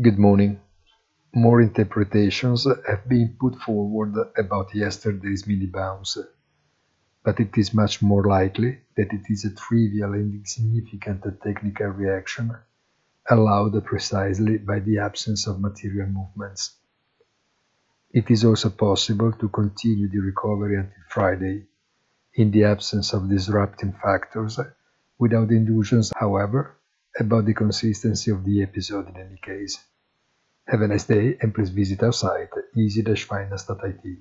Good morning. More interpretations have been put forward about yesterday's mini bounce, but it is much more likely that it is a trivial and insignificant technical reaction allowed precisely by the absence of material movements. It is also possible to continue the recovery until Friday, in the absence of disrupting factors, without illusions, however, about the consistency of the episode in any case. Have a nice day and please visit our site easy-finance.it.